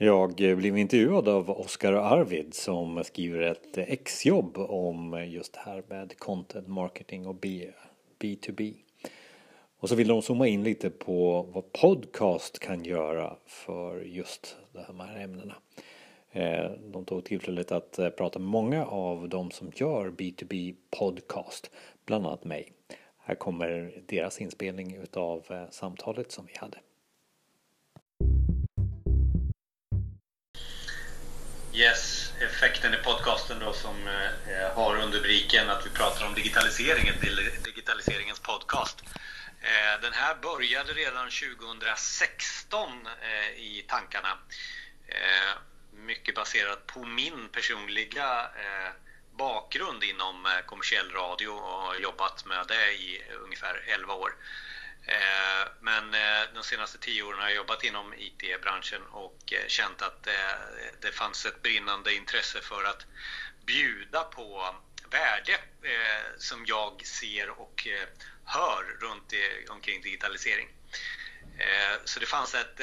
Jag blev intervjuad av Oskar Arvid som skriver ett exjobb om just det här med content marketing och B, B2B. Och så vill de zooma in lite på vad podcast kan göra för just de här ämnena. Eh, de tog tillfället att eh, prata med många av de som gör B2B podcast, bland annat mig. Här kommer deras inspelning utav eh, samtalet som vi hade. Yes, effekten i podcasten då som eh, eh har underrubriken att vi pratar om digitaliseringen, digitaliseringens podcast. Eh, den här började redan 2016 eh, i tankarna. Eh, mycket baserat på min personliga eh, bakgrund inom eh, kommersiell radio och har jobbat med det i eh, ungefär 11 år. Eh, men eh, de senaste tio åren har jag jobbat inom IT-branschen och eh, känt att det fanns ett brinnande intresse för att bjuda på värde som jag ser och hör runt omkring digitalisering. Så det fanns ett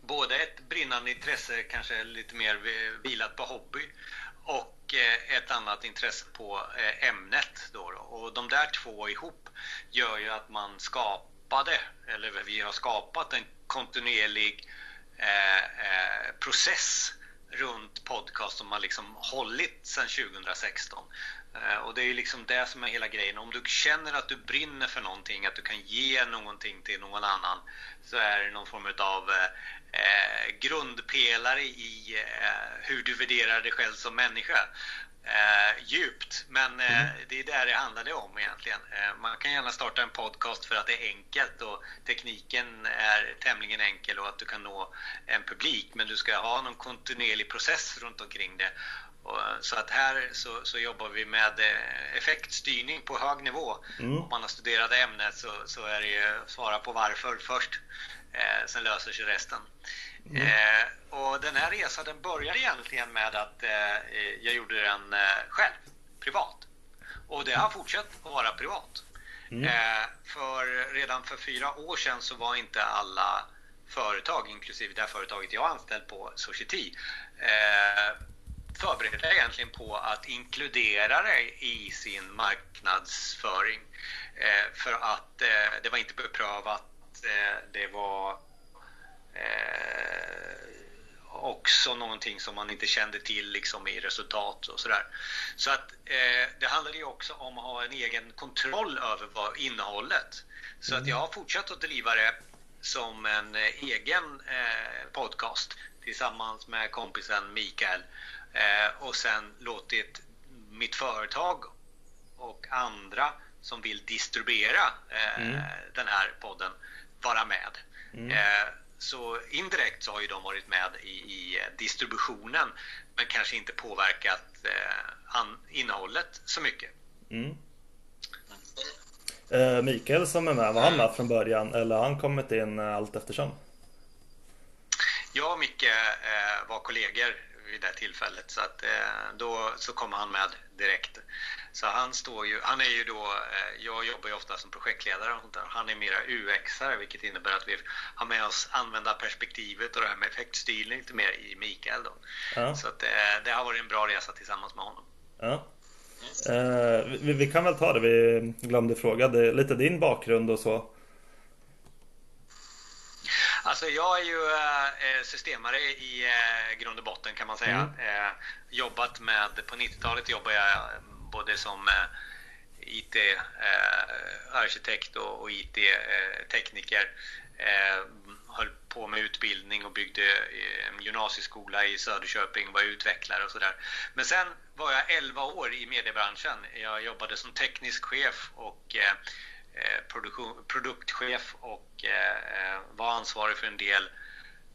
både ett brinnande intresse, kanske lite mer vilat på hobby och och eh, ett annat intresse på eh, ämnet. Då, Och de där två ihop gör ju att man skapade, eller vi har skapat en kontinuerlig eh, process runt podcast som har liksom hållit sedan 2016. Och det är liksom det som är hela grejen. Om du känner att du brinner för någonting, att du kan ge någonting till någon annan, så är det någon form av eh, grundpelare i eh, hur du värderar dig själv som människa. Eh, djupt, men eh, mm. det är där det handlar om egentligen. Eh, man kan gärna starta en podcast för att det är enkelt och tekniken är tämligen enkel och att du kan nå en publik, men du ska ha någon kontinuerlig process runt omkring det. Och, så att här så, så, jobbar vi med eh, effektstyrning på hög nivå. Mm. Om man har studerat ämnet så, så är det ju svara på varför först. Eh, sen löser sig resten. Mm. Eh, och den här resan den började egentligen med att eh, jag gjorde den eh, själv, privat. Och det har fortsatt att vara privat. Mm. Eh, för redan för fyra år sedan så var inte alla företag, inklusive det företaget jag är anställd på, Society, eh, förberedda egentligen på att inkludera det i sin marknadsföring. för att det var inte beprövat Eh, det var eh, också någonting som man inte kände till liksom i resultat och sådär. Så att eh, det handlade ju också om att ha en egen kontroll över vad innehållet. Så mm. att jag har fortsatt att driva det som en eh, egen eh, podcast tillsammans med kompisen Mikael eh, och sen låtit mitt företag och andra som vill distribuera mm. den här podden vara med. Mm. Så indirekt så har ju de varit med i, i distributionen men kanske inte påverkat eh, innehållet så mycket. Mm. Eh, Mikael som är med, var han med från början eller har han kommit in eh, allt eftersom? Jag och Micke eh, var kollegor vid det tillfället så att eh, då så kom han med direkt. Så han står ju, han är ju då, eh, jag jobbar ju ofta som projektledare och sånt där. Han är mera UX-are vilket innebär att vi har med oss användarperspektivet och det här med effektstyrning lite mer i Mikael då. Ja. Så att det, eh, det har varit en bra resa tillsammans med honom. Ja. Eh, vi, vi, kan väl ta det, vi glömde fråga, det, lite din bakgrund och så. Alltså jag är ju eh, systemare i eh, grund och botten kan man säga. Mm. Eh, jobbat med, på 90-talet jobbade jag både som eh, IT-arkitekt eh, och, och IT-tekniker. Eh, höll på med utbildning och byggde gymnasieskola i Söderköping, var utvecklare och sådär. Men sen var jag 11 år i mediebranschen. Jag jobbade som teknisk chef och produktchef och var ansvarig för en del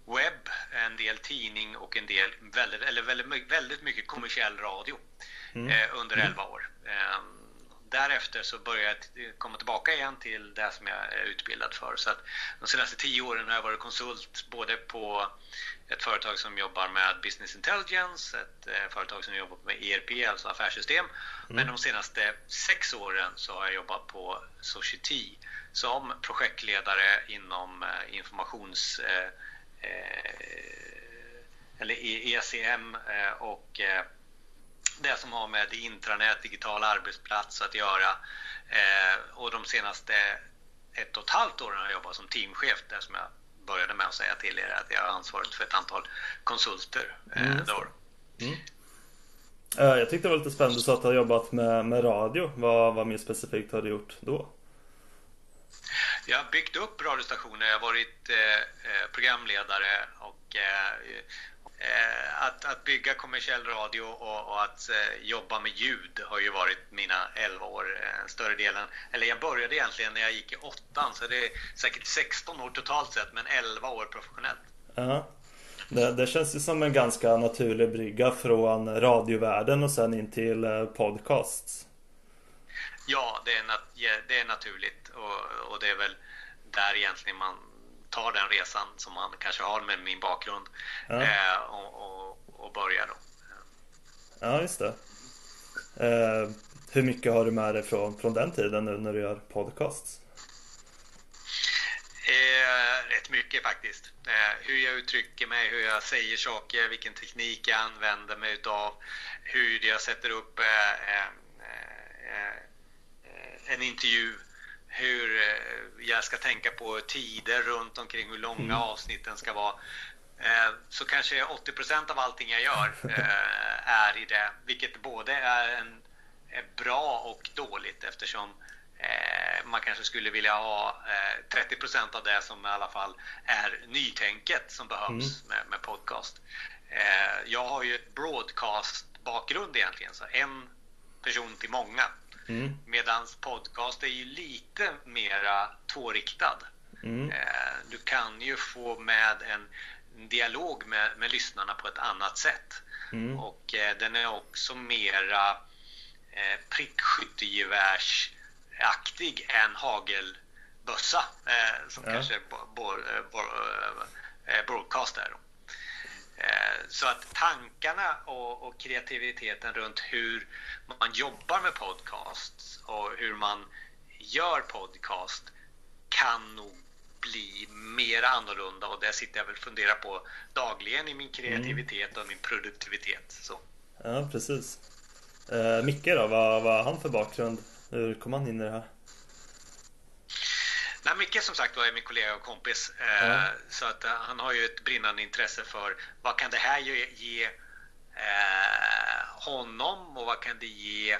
webb, en del tidning och en del väldigt, eller väldigt, väldigt mycket kommersiell radio mm. eh, under 11 mm. år. Därefter så började jag komma tillbaka igen till det som jag är utbildad för. Så de senaste 10 åren har jag varit konsult både på ett företag som jobbar med business intelligence, ett eh, företag som jobbar med ERP, alltså affärssystem. Mm. Men de senaste 6 åren så har jag jobbat på Society som projektledare inom eh, informations eh, eller ECM och det som har med intranät, digital arbetsplats att göra. Och de senaste ett och ett halvt åren har jag jobbat som teamchef, där som jag började med att säga till er att jag har ansvaret för ett antal konsulter. Mm. Mm. Jag tyckte det var lite spännande så att du har jobbat med, med radio. Vad, vad mer specifikt har du gjort då? Jag har byggt upp radiostationer. Jag har varit eh, programledare och eh, Eh, att, att bygga kommersiell radio och, och att eh, jobba med ljud har ju varit mina 11 år, eh, större delen. Eller jag började egentligen när jag gick i åttan, så det är säkert 16 år totalt sett, men 11 år professionellt. Ja. Det, det, känns ju som en ganska naturlig brygga från radiovärlden och sen in till eh, podcasts. Ja, det är, nat det är naturligt och, och det är väl där egentligen man tar den resan som man kanske har med min bakgrund ja. eh, och, och, och börjar då. Ja, just det. Eh, hur mycket har du med dig från, från den tiden nu när du gör podcasts? Eh, rätt mycket faktiskt. Eh, hur jag uttrycker mig, hur jag säger saker, vilken teknik jag använder mig utav, hur jag sätter upp eh, eh, eh, en intervju hur eh, jag ska tänka på tider runt omkring hur långa mm. avsnitten ska vara. Eh, så kanske 80% av allting jag gör eh, är i det, vilket både är, en, är bra och dåligt eftersom man kanske skulle vilja ha 30% av det som i alla fall är nytänket som behövs mm. med, med podcast. Jag har ju ett broadcast bakgrund egentligen, så en person till många. Mm. Medan podcast är ju lite mera tvåriktad. Mm. Eh, du kan ju få med en dialog med, med lyssnarna på ett annat sätt. Mm. Och eh, den är också mera eh, prickskyttegevärsaktig än hagelbössa eh, som ja. kanske broadcast är. Eh, så att tankarna och, och, kreativiteten runt hur man jobbar med podcast och hur man gör podcast kan nog bli mer annorlunda och det sitter jag väl och funderar på dagligen i min kreativitet och min produktivitet. Så. Ja, precis. Eh, Micke då, vad, vad har han för bakgrund? Hur kom han in i det här? Nej, Micke som sagt var är min kollega och kompis. Mm. Så att eh, han har ju ett brinnande intresse för vad kan det här ge, ge eh, honom och vad kan det ge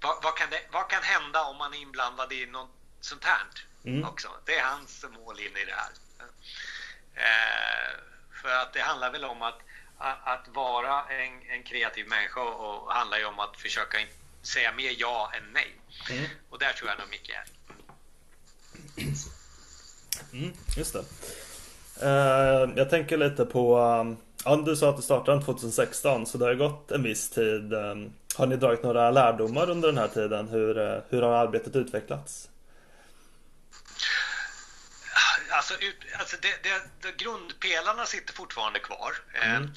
vad, vad, kan det, vad kan hända om man är inblandad i något sånt här mm. också? Det är hans mål in i det här. Eh, för att det handlar väl om att, att vara en, en kreativ människa och handlar ju om att försöka säga mer ja än nej. Mm. Och där tror jag nog Micke är. Mm, just det. Uh, jag tänker lite på, um, ja, du sa att du startade 2016 så det har gått en viss tid. Um, har ni dragit några lärdomar under den här tiden? Hur, uh, hur har arbetet utvecklats? Alltså, alltså det, det, det, grundpelarna sitter fortfarande kvar. Mm.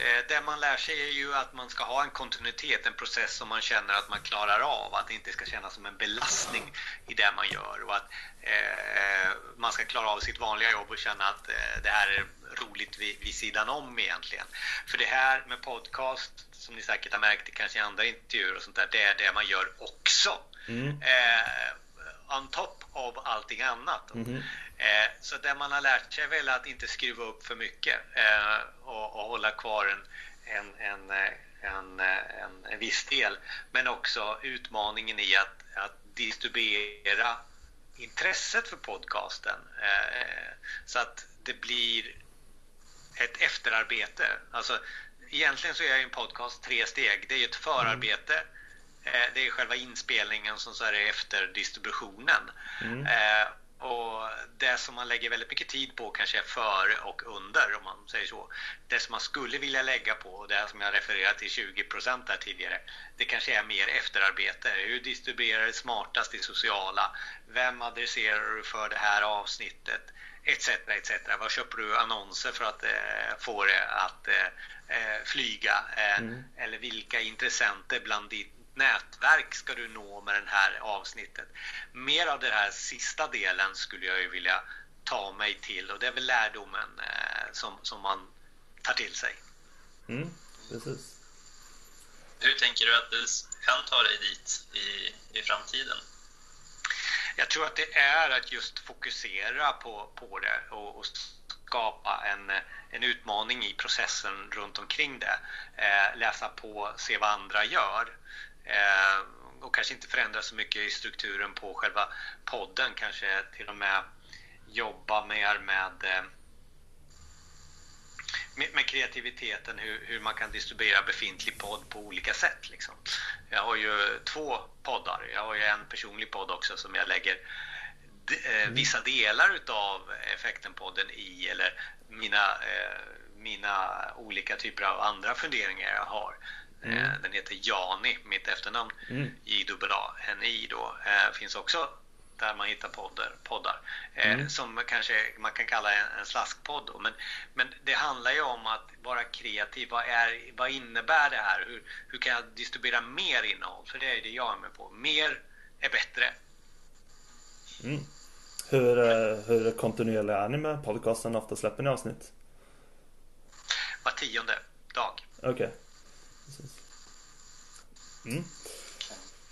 Eh, det man lär sig är ju att man ska ha en kontinuitet, en process som man känner att man klarar av, att det inte ska kännas som en belastning i det man gör och att eh, man ska klara av sitt vanliga jobb och känna att eh, det här är roligt vid, vid sidan om egentligen. För det här med podcast, som ni säkert har märkt kanske i andra intervjuer och sånt där, det är det man gör också. Mm. Eh, on top of allting annat. Mm. Eh, så det man har lärt sig är väl att inte skruva upp för mycket eh, och, och, hålla kvar en, en, en, en, en, en viss del. Men också utmaningen i att, att distribuera intresset för podcasten eh, så att det blir ett efterarbete. Alltså, egentligen så är en podcast tre steg. Det är ett förarbete, mm. Det är själva inspelningen som så är efter distributionen. Mm. Och det som man lägger väldigt mycket tid på kanske är före och under om man säger så. Det som man skulle vilja lägga på, och det som jag refererade till 20 där tidigare, det kanske är mer efterarbete. Hur distribuerar du smartast i sociala? Vem adresserar du för det här avsnittet? Etc, etc. Vad köper du annonser för att eh, få det att eh, eh flyga? Eh, mm. Eller vilka intressenter bland ditt nätverk ska du nå med det här avsnittet? Mer av den här sista delen skulle jag ju vilja ta mig till och det är väl lärdomen eh, som, som man tar till sig. Mm, precis. Hur tänker du att du kan ta dig dit i, i framtiden? Jag tror att det är att just fokusera på, på det och, och skapa en, en utmaning i processen runt omkring det. Eh, läsa på, se vad andra gör. Eh, och kanske inte förändra så mycket i strukturen på själva podden. Kanske till och med jobba mer med, eh, med, med kreativiteten, hur, hur, man kan distribuera befintlig podd på olika sätt. Liksom. Jag har ju två poddar. Jag har ju en personlig podd också som jag lägger eh, mm. vissa delar utav Effekten-podden i eller mina, eh, mina olika typer av andra funderingar jag har. Mm. Eh, den heter Jani, mitt efternamn. Mm. J-A-N-I då. Eh, finns också där man hittar poddar. poddar eh, mm. Som kanske man kan kalla en, en slaskpodd. Men, men det handlar ju om att vara kreativ. Vad, är, vad innebär det här? Hur, hur kan jag distribuera mer innehåll? För det är det jag är med på. Mer är bättre. Mm. Hur, hur kontinuerliga är ni med podcasten? Ofta släpper ni avsnitt? Var tionde dag. Okej. Okay. Mm.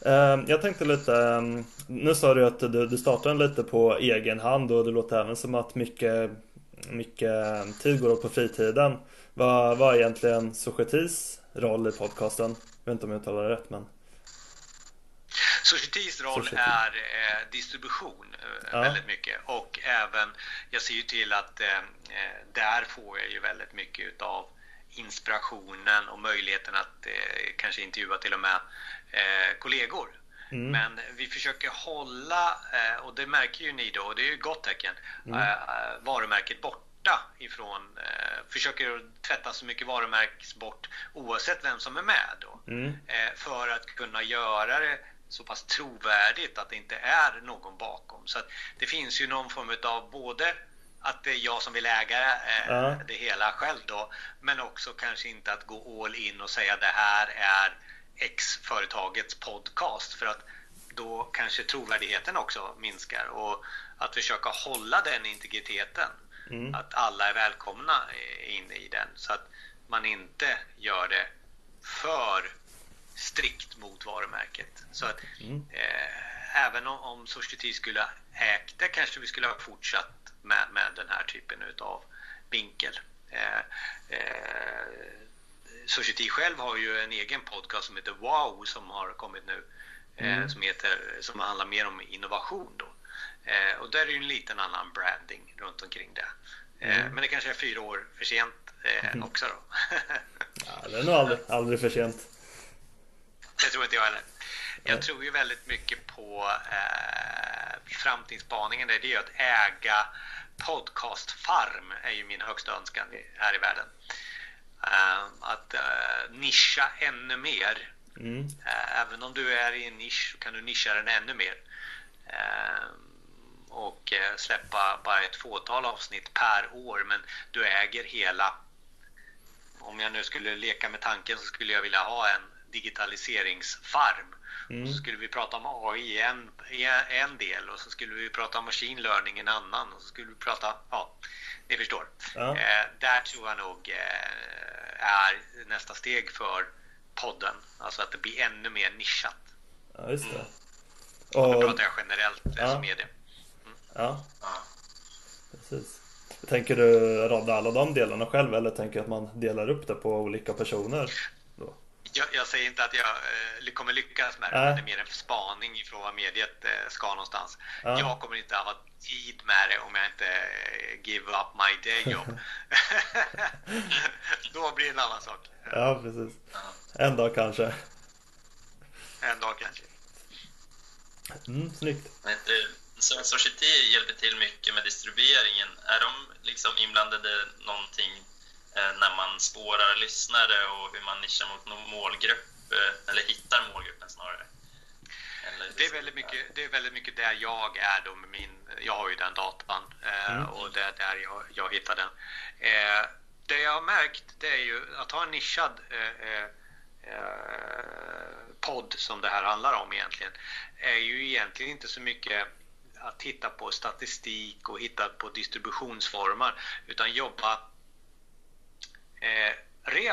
Ehm, jag tänkte lite, ehm, nu sa du att du, du startade lite på egen hand och det låter även som att mycket, mycket tid går åt på fritiden. Vad, vad är egentligen Societis roll i podcasten? Jag vet inte om jag uttalar det rätt men Societis roll Society. är eh, distribution eh, ja. väldigt mycket och även, jag ser ju till att eh där får jag ju väldigt mycket utav inspirationen och möjligheten att eh, kanske intervjua till och med eh, kollegor. Mm. Men vi försöker hålla, eh, och det märker ju ni då, och det är ju ett gott tecken, mm. Eh, varumärket borta ifrån, eh, försöker tvätta så mycket varumärks bort oavsett vem som är med då. Mm. Eh, för att kunna göra det så pass trovärdigt att det inte är någon bakom. Så det finns ju någon form av både att det är jag som vill äga eh, ja. det hela själv då. Men också kanske inte att gå all in och säga det här är X-företagets podcast. För att då kanske trovärdigheten också minskar. Och att försöka hålla den integriteten. Mm. Att alla är välkomna in i den. Så att man inte gör det för strikt mot varumärket. Så att mm. eh, även om, om Society skulle ägt det kanske vi skulle ha fortsatt med, med den här typen av vinkel. Eh, eh, Society själv har ju en egen podcast som heter Wow som har kommit nu. Eh, mm. som, heter, som handlar mer om innovation. Då. Eh, och där är det en liten annan branding runt omkring det. Eh, mm. Men det kanske är fyra år för sent eh, också då. ja, det är nog aldrig, aldrig för sent. Det tror inte jag heller. Jag tror ju väldigt mycket på eh, framtidsspaningen. Det är ju att äga podcastfarm är ju min högsta önskan här i världen. Uh, att uh, nischa ännu mer. Mm. Uh, även om du är i en nisch så kan du nischa den ännu mer. och släppa bara ett fåtal avsnitt per år men du äger hela. Om jag nu skulle leka med tanken så skulle jag vilja ha en digitaliseringsfarm Mm. Så skulle vi prata om AI en, en del och så skulle vi prata om machine learning en annan och så skulle vi prata, ja, ni förstår. Ja. Eh, där tror jag nog eh, är nästa steg för podden, alltså att det blir ännu mer nischat. Ja, just det. Mm. Och, och nu pratar jag generellt eh, ja. som media. Mm. Ja. ja, precis. Tänker du radda alla de delarna själv eller tänker du att man delar upp det på olika personer? Jag, jag, säger inte att jag eh, kommer lyckas med det, äh. det är mer en spaning ifrån vad mediet eh, ska någonstans. Äh. Jag kommer inte ha tid med det om jag inte eh, give up my day job. Då blir det en annan sak. Ja, precis. En dag kanske. En dag kanske. Mm, snyggt. Society hjälper till mycket med distribueringen. Är de liksom inblandade någonting Eh, när man spårar lyssnare och hur man nischar mot någon målgrupp, eh, eller hittar målgruppen snarare. Det är, väldigt mycket, det är väldigt mycket där jag är då med min, jag har ju den datan eh, mm. och det är där jag, jag hittar den. det jag har märkt det är ju att ha en nischad podd som det här handlar om egentligen är ju egentligen inte så mycket att titta på statistik och hitta på distributionsformer utan jobba eh, re,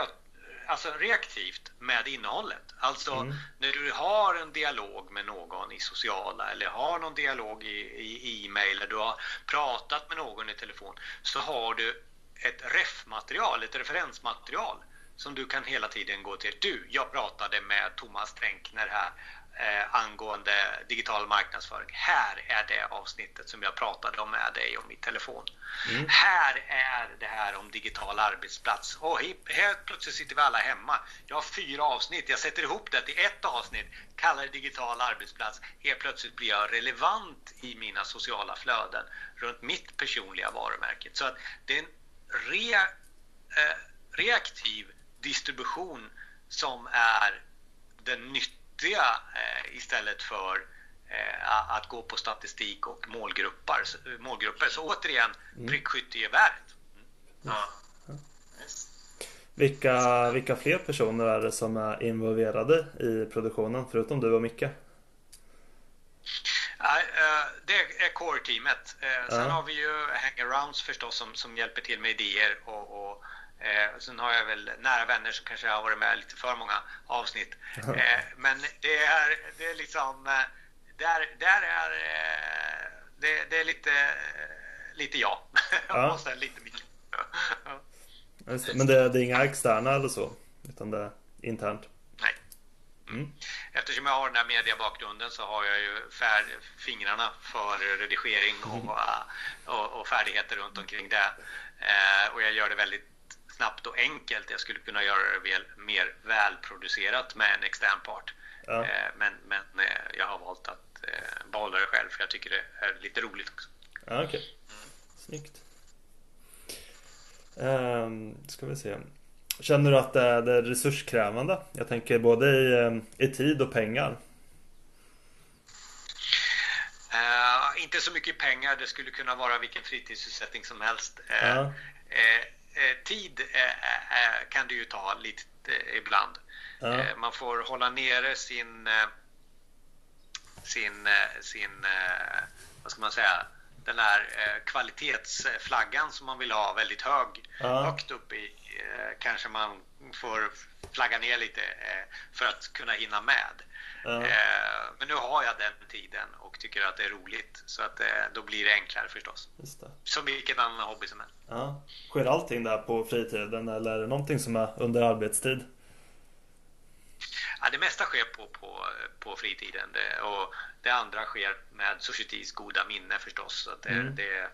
alltså reaktivt med innehållet. Alltså mm. när du har en dialog med någon i sociala eller har någon dialog i, e-mail eller du har pratat med någon i telefon så har du ett ref-material, ett referensmaterial som du kan hela tiden gå till. Du, jag pratade med Thomas Tränkner här eh, angående digital marknadsföring. Här är det avsnittet som jag pratade om med dig om i telefon. Mm. Här är det här om digital arbetsplats. Och helt plötsligt sitter vi alla hemma. Jag har fyra avsnitt. Jag sätter ihop det till ett avsnitt, kallar det digital arbetsplats. Helt plötsligt blir jag relevant i mina sociala flöden runt mitt personliga varumärke. Så att det är en re, eh, reaktiv distribution som är den nyttiga eh, istället för eh, att gå på statistik och målgrupper. målgrupper. Så återigen, mm. prickskyttegeväret. Mm. Ja. Vilka, vilka fler personer är det som är involverade i produktionen förutom du och Micke? Det är core-teamet. Sen ja. har vi ju hangarounds förstås som, som hjälper till med idéer och, och Eh, sen har jag väl nära vänner som kanske har varit med lite för många avsnitt. Eh, men det är, det är liksom, eh, där, där är eh, det, det, är lite, lite jag. Ja. och sen lite mycket. ja. Men det, det, är inga externa eller så? Utan det är internt? Nej. Mm. Eftersom jag har den här mediebakgrunden så har jag ju färd, fingrarna för redigering och, mm. och, och, färdigheter runt omkring det. Eh, och jag gör det väldigt snabbt och enkelt. Jag skulle kunna göra det väl, mer välproducerat med en extern part. Ja. Eh, men, men eh, jag har valt att eh, behålla det själv för jag tycker det är lite roligt också. Ja, okay. snyggt. Um, ska vi se. Känner du att det är, resurskrävande? Jag tänker både i, i tid och pengar. Uh, inte så mycket pengar. Det skulle kunna vara vilken fritidssysselsättning som helst. Uh, uh, tid eh, eh, kan det ju ta lite ibland. Ja. Man får hålla nere sin, sin, sin, vad ska man säga, den här kvalitetsflaggan som man vill ha väldigt hög, ja. högt upp i, kanske man får flagga ner lite för att kunna hinna med. Ja. Men nu har jag den tiden och tycker att det är roligt. Så att då blir det enklare förstås. Just det. Som vilken annan hobby som helst. Ja. Sker allting där på fritiden eller är det någonting som är under arbetstid? Ja, det mesta sker på, på, på fritiden det, och det andra sker med Societys goda minne förstås. Så det, mm. det,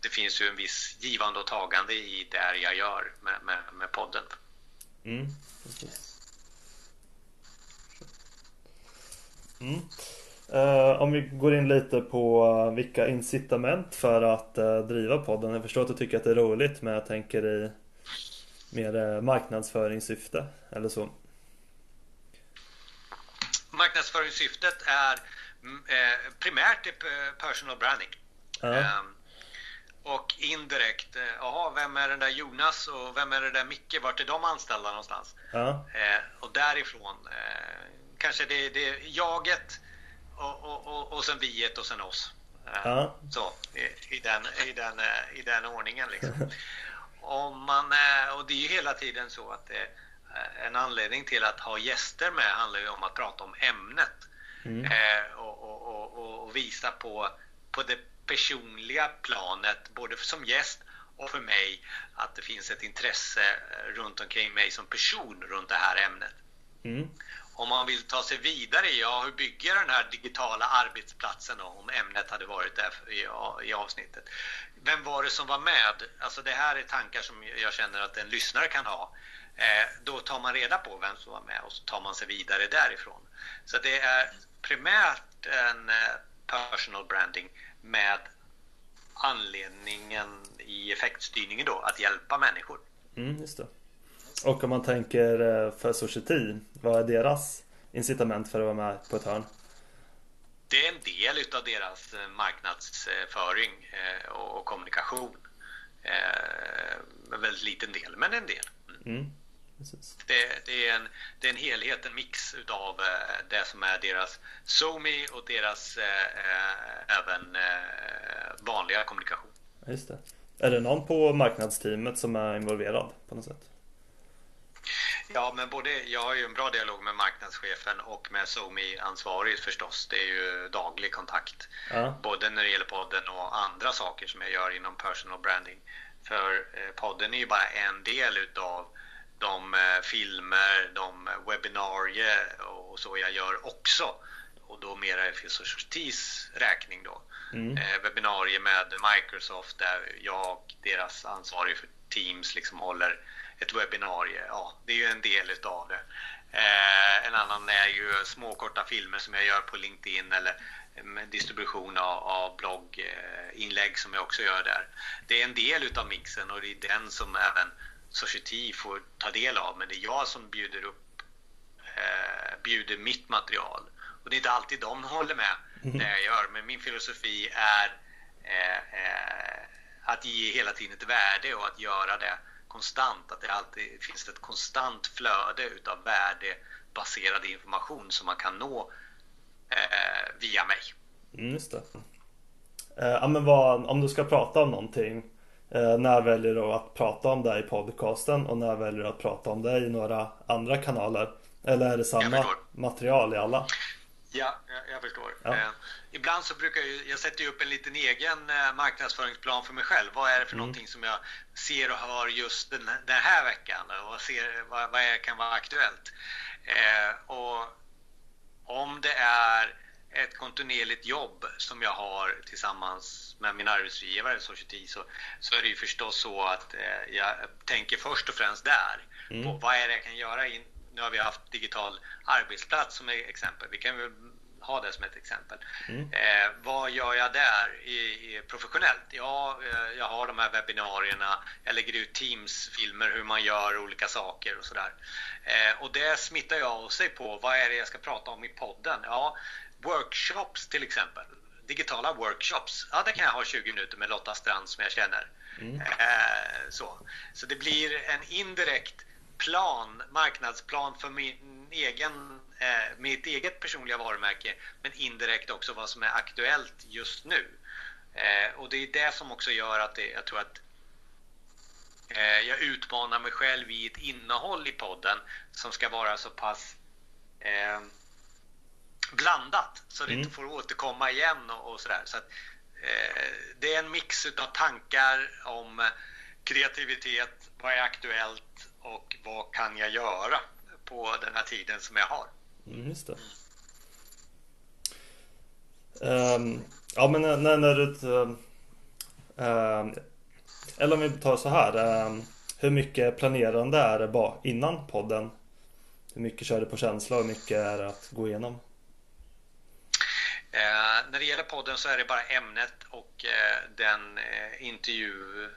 det, finns ju en viss givande och tagande i det jag gör med, med, med podden. Mm, Mm. Uh, om vi går in lite på uh, vilka incitament för att uh, driva podden. Jag förstår att du tycker att det är roligt men jag tänker i mer marknadsföringssyfte eller så. Marknadsföringssyftet är mm, primärt personal branding. Um, och indirekt, jaha, vem är den där Jonas och vem är den där Micke? Vart är de anställda någonstans? och därifrån kanske det, det är jaget och, och, och, och sen viet och sen oss. Eh, ja. Så, i, i, den, i, den, eh, i den ordningen liksom. Om man, eh, och det är ju hela tiden så att det, en anledning till att ha gäster med handlar ju om att prata om ämnet. Mm. och, och, och, visa på, på det personliga planet, både som gäst och för mig, att det finns ett intresse runt omkring mig som person runt det här ämnet. Mm om man vill ta sig vidare, ja, hur bygger jag den här digitala arbetsplatsen då, om ämnet hade varit där i, i avsnittet. Vem var det som var med? Alltså det här är tankar som jag känner att en lyssnare kan ha. Eh, då tar man reda på vem som var med och så tar man sig vidare därifrån. Så det är primärt en eh, personal branding med anledningen i effektstyrningen då, att hjälpa människor. Mm, just det. Och om man tänker eh, för Society, vad är deras incitament för att vara med på ett hörn? Det är en del utav deras eh, marknadsföring eh, och kommunikation. En väldigt liten del, men en del. Mm. Det, det, är en, det är en helhet, en mix utav det som är deras SoMe och deras även vanliga kommunikation. Just det. Är det någon på marknadsteamet som är involverad på något sätt? Ja, men både, jag har ju en bra dialog med marknadschefen och med SoMe-ansvarig förstås. Det är ju daglig kontakt. Ja. Både när det gäller podden och andra saker som jag gör inom personal branding. För eh, podden är ju bara en del utav de eh, filmer, de webbinarier och så jag gör också. Och då mera för Societies räkning då. Mm. Eh, webbinarier med Microsoft där jag och deras ansvarig för Teams liksom håller ett webbinarie. Ja, det är ju en del utav det. Eh, en annan är ju små korta filmer som jag gör på LinkedIn eller eh, distribution av, av blogginlägg eh, som jag också gör där. Det är en del utav mixen och det är den som även Society får ta del av. Men det är jag som bjuder upp eh, bjuder mitt material. Och det är inte alltid de håller med det jag gör. Men min filosofi är eh, eh, att ge hela tiden ett värde och att göra det konstant. Att det alltid finns ett konstant flöde utav värdebaserad information som man kan nå eh, via mig. Mm, just det. Eh, ja, men vad, om du ska prata om någonting eh, när väljer du att prata om det i podcasten och när väljer du att prata om det i några andra kanaler? Eller är det samma material i alla? Ja, jag, jag förstår. Ja. Eh, ibland så brukar jag, jag sätter upp en liten egen eh, marknadsföringsplan för mig själv. Vad är det för mm. någonting som jag ser och hör just den, den här veckan? Och ser, vad, vad är, kan vara aktuellt? Eh, och om det är ett kontinuerligt jobb som jag har tillsammans med min arbetsgivare Society så, så är det ju förstås så att eh, jag tänker först och främst där. Mm. På vad är det jag kan göra in, nu har vi haft digital arbetsplats som exempel. Vi kan väl ha det som ett exempel. Mm. Eh, vad gör jag där i, i, professionellt? Ja, eh, jag har de här webbinarierna, jag lägger ut Teams-filmer hur man gör olika saker och sådär. Eh, och det smittar jag av sig på. Vad är det jag ska prata om i podden? Ja, workshops till exempel. Digitala workshops. Ja, det kan jag ha 20 minuter med Lotta Strand som jag känner. Mm. Eh, så. så det blir en indirekt plan, marknadsplan för min egen, eh, mitt eget personliga varumärke men indirekt också vad som är aktuellt just nu. Eh, och det är det som också gör att det, jag tror att eh, jag utmanar mig själv i ett innehåll i podden som ska vara så pass eh, blandat så det mm. inte får återkomma igen och, och sådär. Så att, eh, det är en mix av tankar om kreativitet, vad är aktuellt och vad kan jag göra på den här tiden som jag har. Mm, just det. Um, ja men när, när du... Um, eller om vi tar så här. Um, hur mycket planerande är det bara innan podden? Hur mycket kör du på känsla och hur mycket är det att gå igenom? Eh, när det gäller podden så är det bara ämnet och eh, den eh, intervju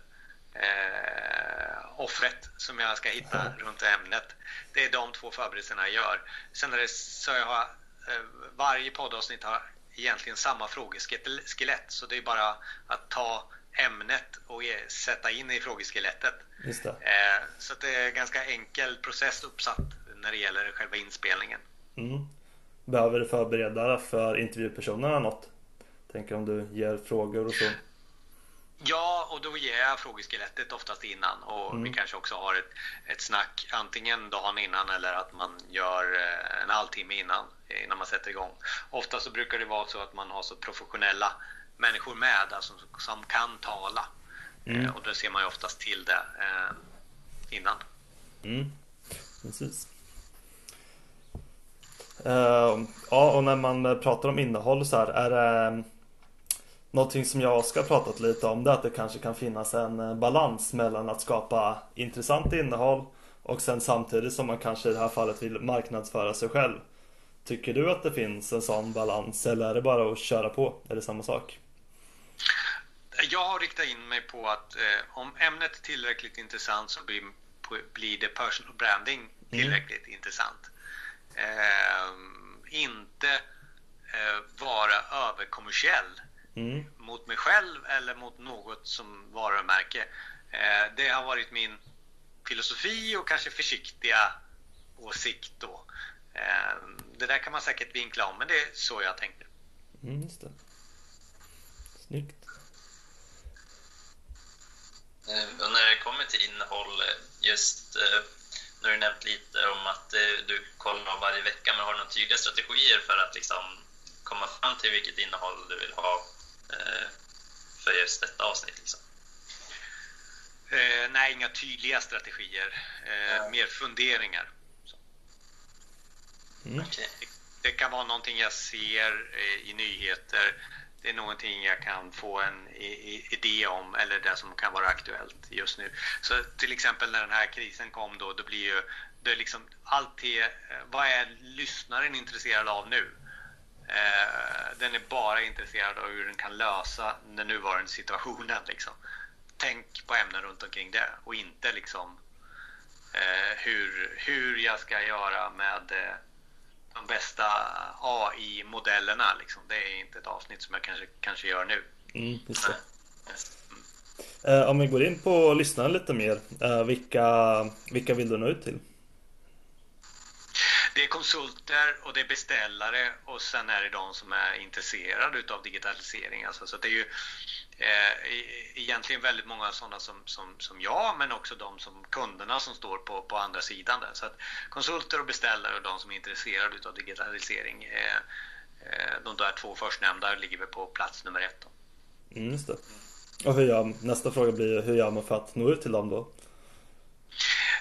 eh, offret som jag ska hitta mm. runt ämnet. Det är de två förberedelserna jag gör. Sen är det så jag har eh, varje poddavsnitt har egentligen samma frågeskelett så det är bara att ta ämnet och sätta in i frågeskelettet. Eh, så det är en ganska enkel process uppsatt när det gäller själva inspelningen. Mm. Behöver du förbereda för intervjupersonerna något? Tänker om du ger frågor och så? Ja, och då ger jag frågeskelettet oftast innan och mm. vi kanske också har ett, ett snack antingen dagen innan eller att man gör eh, en halvtimme innan, innan man sätter igång. Ofta så brukar det vara så att man har så professionella människor med alltså, som kan tala mm. Eh, och då ser man ju oftast till det eh, innan. Mm. Precis. Uh, ja, och när man pratar om innehåll så här, är det Någonting som jag och Oskar pratat lite om det är att det kanske kan finnas en eh, balans mellan att skapa intressant innehåll och sen samtidigt som man kanske i det här fallet vill marknadsföra sig själv. Tycker du att det finns en sån balans eller är det bara att köra på? Är det samma sak? Jag har riktat in mig på att eh, om ämnet är tillräckligt intressant så blir, blir det personal branding mm. tillräckligt mm. intressant. Eh, inte eh, vara överkommersiell mm. mot mig själv eller mot något som varumärke. Eh, det har varit min filosofi och kanske försiktiga åsikt då. Eh, det där kan man säkert vinkla om, men det är så jag tänkte. Mm, just det. Snyggt. Och när det kommer till innehåll, just nu har du nämnt lite om att du kollar varje vecka, men har du några tydliga strategier för att liksom komma fram till vilket innehåll du vill ha för just detta avsnitt? Liksom? Eh, nej, inga tydliga strategier. Eh, mer funderingar. Mm. Okay. Det, det, kan vara någonting jag ser eh, i nyheter. Det är någonting jag kan få en idé om eller det som kan vara aktuellt just nu. Så till exempel när den här krisen kom då, då blir ju det liksom alltid, eh, vad är lyssnaren intresserad av nu? Eh, den är bara intresserad av hur den kan lösa den nuvarande situationen. Liksom tänk på ämnen runt omkring det och inte liksom eh, hur, hur jag ska göra med eh, de bästa AI-modellerna. Liksom. Det är inte ett avsnitt som jag kanske, kanske gör nu. Mm. Eh, om vi går in på lyssnaren lite mer. Vilka, vilka vill du nå ut till? Det är konsulter och det är beställare och sen är det de som är intresserade av digitalisering. Alltså, så det är ju eh, e-, egentligen väldigt många sådana som, som, som jag, men också de som kunderna som står på, på andra sidan. Där. Så att konsulter och beställare och de som är intresserade av digitalisering, eh, eh, de där två förstnämnda ligger vi på plats nummer ett. Mm, just det. Och hur gör, nästa fråga blir hur gör man för att nå ut till dem då?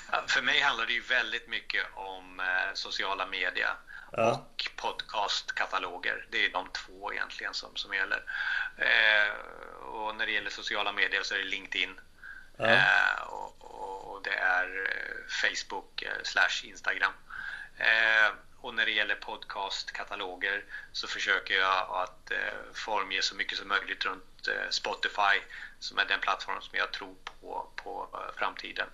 För mig handlar det ju väldigt mycket om eh, sociala medier ja. och podcastkataloger. Det är de två egentligen som, som gäller. Eh, och när det gäller sociala medier så är det LinkedIn ja. eh, och, och, det är Facebook eh, slash Instagram. Och när det gäller podcastkataloger så försöker jag att formge så mycket som möjligt runt Spotify som är den plattform som jag tror på, på framtiden.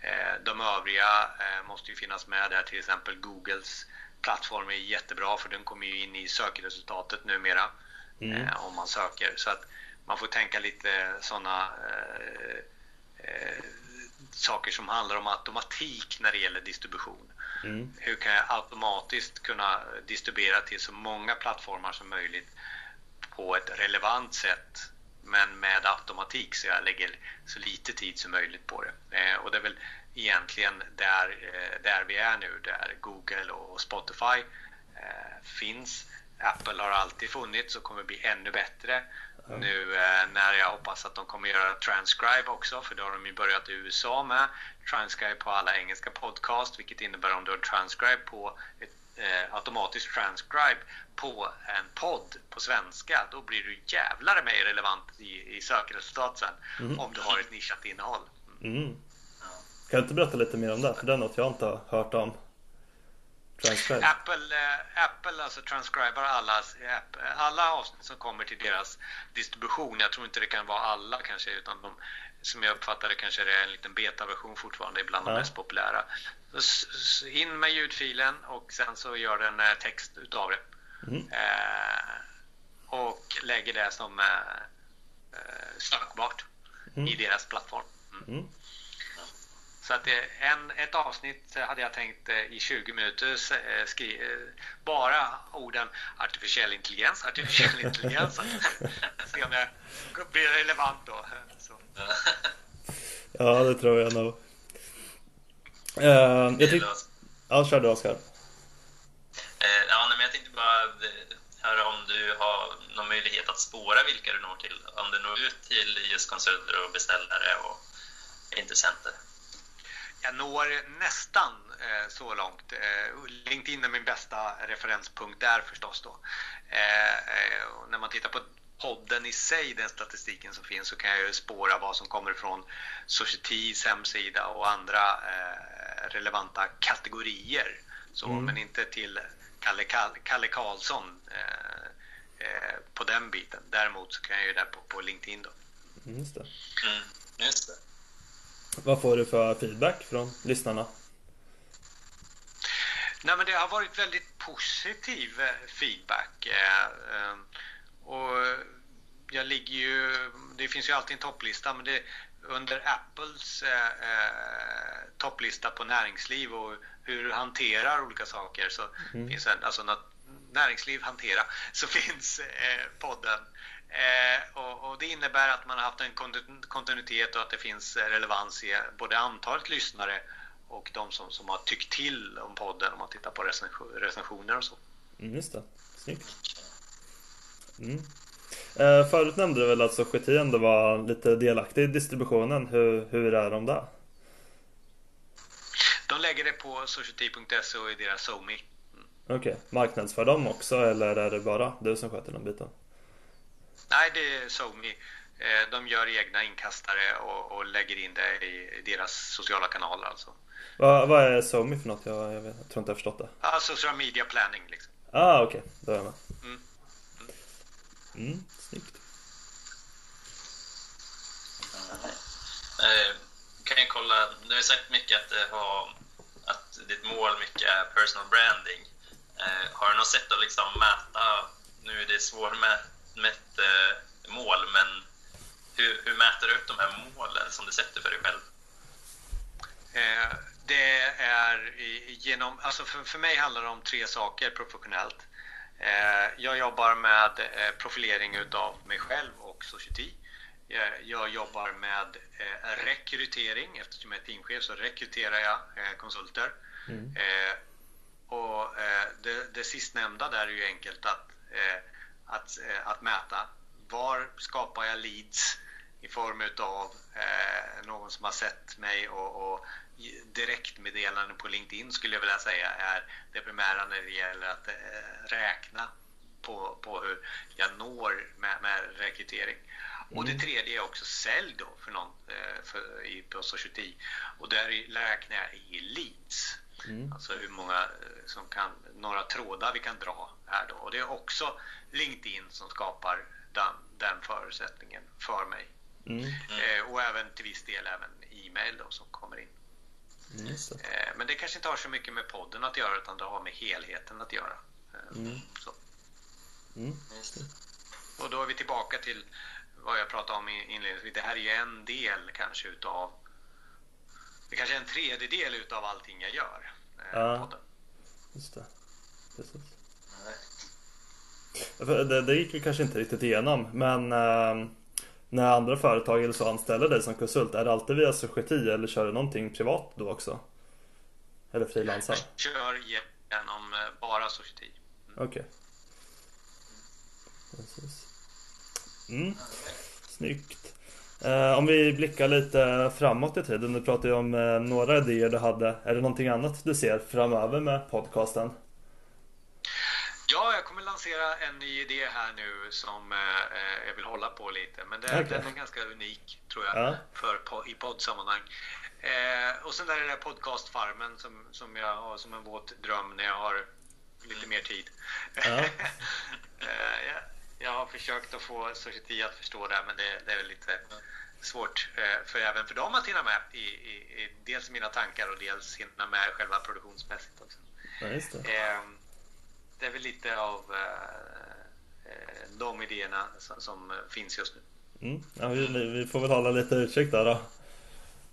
Eh, de övriga eh, måste ju finnas med där, till exempel Googles plattform är jättebra för den kommer ju in i sökresultatet numera mm. Eh, om man söker. Så att man får tänka lite sådana eh, eh, saker som handlar om automatik när det gäller distribution. Mm. Hur kan jag automatiskt kunna distribuera till så många plattformar som möjligt på ett relevant sätt men med automatik så jag lägger så lite tid som möjligt på det. Eh, och det är väl egentligen där, eh, där vi är nu, där Google och Spotify eh, finns. Apple har alltid funnits och kommer bli ännu bättre. Mm. Nu eh, när jag hoppas att de kommer göra transcribe också, för det har de ju börjat i USA med. Transcribe på alla engelska podcast, vilket innebär om du har transcribe på ett eh, automatisk transcribe på en podd på svenska, då blir du jävlar mig relevant i, i sökresultat sen mm. om du har ett nischat innehåll. Mm. Kan du inte berätta lite mer om det? För det är något jag inte har hört om. Transcribe. Apple, eh, Apple alltså transcribar alla, alla avsnitt som kommer till deras distribution. Jag tror inte det kan vara alla kanske, utan de, som jag uppfattar det kanske det är en liten betaversion fortfarande bland de mest populära. Så in med ljudfilen och sen så gör den eh, text utav det. Mm. Eh, och lägger det som eh, eh sökbart mm. i deras plattform. Mm. Så att en, ett avsnitt hade jag tänkt eh, i 20 minuter eh, skri, bara orden artificiell intelligens, artificiell intelligens. Se om jag blir relevant då. Så. Ja, det tror jag nog. Uh, jag tyck- ja, kör du Oskar. Uh, ja, men jag tänkte bara höra om du har någon möjlighet att spåra vilka du når till. Om du når ut till just konsulter och beställare och intressenter. Jag når nästan eh, så långt. Eh, LinkedIn är min bästa referenspunkt där förstås. Då. Eh, eh när man tittar på podden i sig, den statistiken som finns, så kan jag ju spåra vad som kommer från Societys hemsida och andra eh, relevanta kategorier. Så, mm. Men inte till Kalle, Kalle Karlsson eh, på den biten. Däremot så kan jag ju där på, på LinkedIn då. Mm, just det. Mm, just det. Vad får du för feedback från lyssnarna? Nej, men det har varit väldigt positiv eh, feedback. Eh, eh, och jag ligger ju, det finns ju alltid en topplista, men det, under Apples eh, topplista på näringsliv och hur du hanterar olika saker så mm. finns det, alltså näringsliv hantera, så finns eh, podden Eh, och, och, det innebär att man har haft en kontinuitet och att det finns relevans i både antalet lyssnare och de som, som har tyckt till om podden om man tittar på recensioner och så. Mm, just det, snyggt. Mm. Eh, förut nämnde du väl att Society ändå var lite delaktig i distributionen. Hur, hur är de där? De lägger det på society.se och i deras SoMe. Mm. Okej, okay. marknadsför de också eller är det bara du som sköter den biten? Nej, det är SoMe. Eh, de gör egna inkastare och, och lägger in det i deras sociala kanaler. Alltså. Vad, vad är SoMe för något? Jag, jag, vet, jag tror inte jag förstått det. Ja, social media planning liksom. Ah, okej. Okay. Då är jag med. Mm. Mm, snyggt. Eh, kan jag kolla, du har sagt mycket att, det har, att ditt mål mycket är personal branding. Eh, har du något sätt att liksom mäta, nu är det svårmätt eh, mål, men hur, hur mäter du upp de här målen som du sätter för dig själv? Eh, det är genom, alltså för, för mig handlar det om tre saker professionellt. Eh, jag jobbar med eh, profilering utav mig själv och Society. Jag jobbar med eh, rekrytering. Eftersom jag är teamchef så rekryterar jag konsulter. Mm. Och det, det sistnämnda där är ju enkelt att, att, att mäta. Var skapar jag leads i form utav någon som har sett mig och, och direktmeddelanden på LinkedIn skulle jag vilja säga är det primära när det gäller att eh, räkna på, på hur jag når med, med rekrytering. Mm. Och det mm. tredje är också sälj då för någon eh, för, i, på Society. Och där räknar jag i leads. Mm. Alltså hur många eh, som kan, några trådar vi kan dra här då. Och det är också LinkedIn som skapar den, den förutsättningen för mig. Mm. Eh, och även till viss del även e-mail då som kommer in. Mm, eh, men det kanske inte har så mycket med podden att göra utan det har med helheten att göra. Eh, mm. Mm. Och då är vi tillbaka till vad jag pratade om inledningsvis. Det här är ju en del kanske utav det kanske är en tredjedel utav allting jag gör. Eh, ja, podden. just det. Precis. Det, det gick vi kanske inte riktigt igenom men äh, när andra företag eller så anställer dig som konsult, är det alltid via Society eller kör du någonting privat då också? Eller frilansar? Jag kör genom eh, bara Society. Mm. Okej. Okay. Mm. Snyggt. Eh, om vi blickar lite framåt i tiden. Du pratade ju om eh, några idéer du hade. Är det någonting annat du ser framöver med podcasten? Ja, jag kommer lansera en ny idé här nu som eh, jag vill hålla på lite. Men det, okay. den är ganska unik tror jag ja. för, i poddsammanhang. Eh, och sen är det där podcastfarmen som, som jag har som en våt dröm när jag har lite mer tid. Ja. eh, jag, jag, har försökt att få Society att förstå det men det, det är lite svårt eh, för även för dem att hinna med i, i, i dels mina tankar och dels hinna med själva produktionsmässigt också. Ja, ehm, det är väl lite av eh, eh, de idéerna som, som finns just nu. Mm. Ja, vi, vi, får väl hålla lite utkik där då.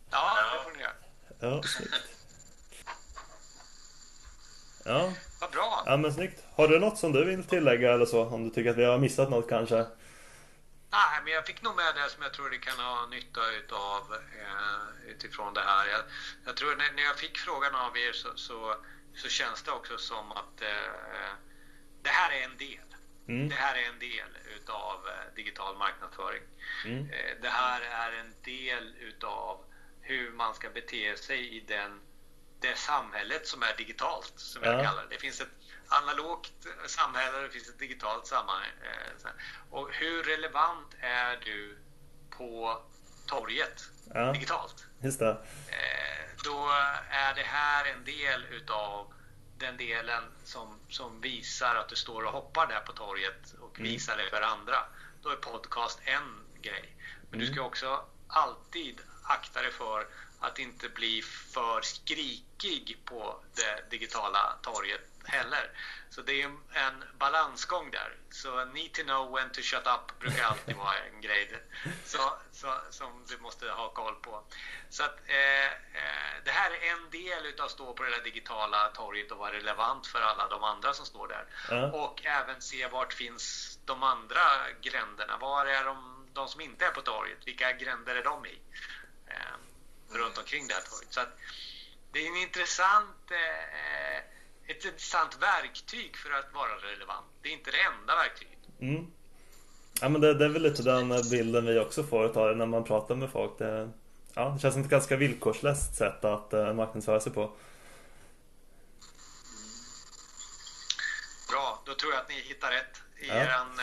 Ja, det får ni göra. Ja, snyggt. Ja. Vad bra. Ja, men snyggt. Har du något som du vill tillägga eller så? Om du tycker att vi har missat något kanske? Nej, men jag fick nog med det som jag tror det kan ha nytta utav eh, utifrån det här. Jag, jag tror när, när, jag fick frågan av er så, så så känns det också som att eh, det här är en del. Mm. Det här är en del utav eh, digital marknadsföring. Mm. Eh, det här är en del utav hur man ska bete sig i den, det samhället som är digitalt, som ja. jag kallar det. Det finns ett analogt samhälle och det finns ett digitalt samhälle. Eh, och hur relevant är du på torget ja. digitalt? Just det. Eh, då är det här en del utav den delen som, som visar att du står och hoppar där på torget och mm. visar det för andra. Då är podcast en grej. Men mm. du ska också alltid akta dig för att inte bli för skrikig på det digitala torget heller. Så det är en balansgång där. Så need to know when to shut up brukar alltid vara en grej så, så, som du måste ha koll på. Så att, eh, eh, det här är en del utav att stå på det där digitala torget och vara relevant för alla de andra som står där. Ja. Och även se vart finns de andra gränderna. Var är de, de som inte är på torget? Vilka gränder är de i? Eh, runt omkring det här torget. Så att, det är en intressant eh, ett intressant verktyg för att vara relevant. Det är inte det enda verktyget. Mm. Ja men det, det är väl lite den bilden vi också får utav när man pratar med folk. Det, ja, det känns som ett ganska villkorslöst sätt att uh, marknadsföra sig på. Bra, då tror jag att ni hittar rätt i ja. er, uh,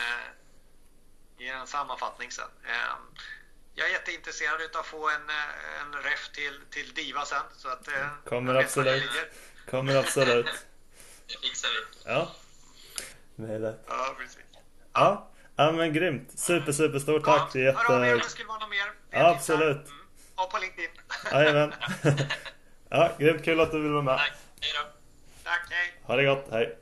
i er sammanfattning sen. Uh, jag är jätteintresserad av att få en, eh, en ref till, till Diva sen. Så att, Kommer absolut. Kommer absolut. Det fixar vi. Ja. Det är lätt. Ja, precis. Ja. Ja men grymt. Super super stort tack. Ja, jätte... Hör av er om det skulle vara något mer. Ja, absolut. Mm. Och på LinkedIn. Jajamän. ja, grymt kul att du vill vara med. Tack. Hej då. Tack, hej. Ha det gott. Hej.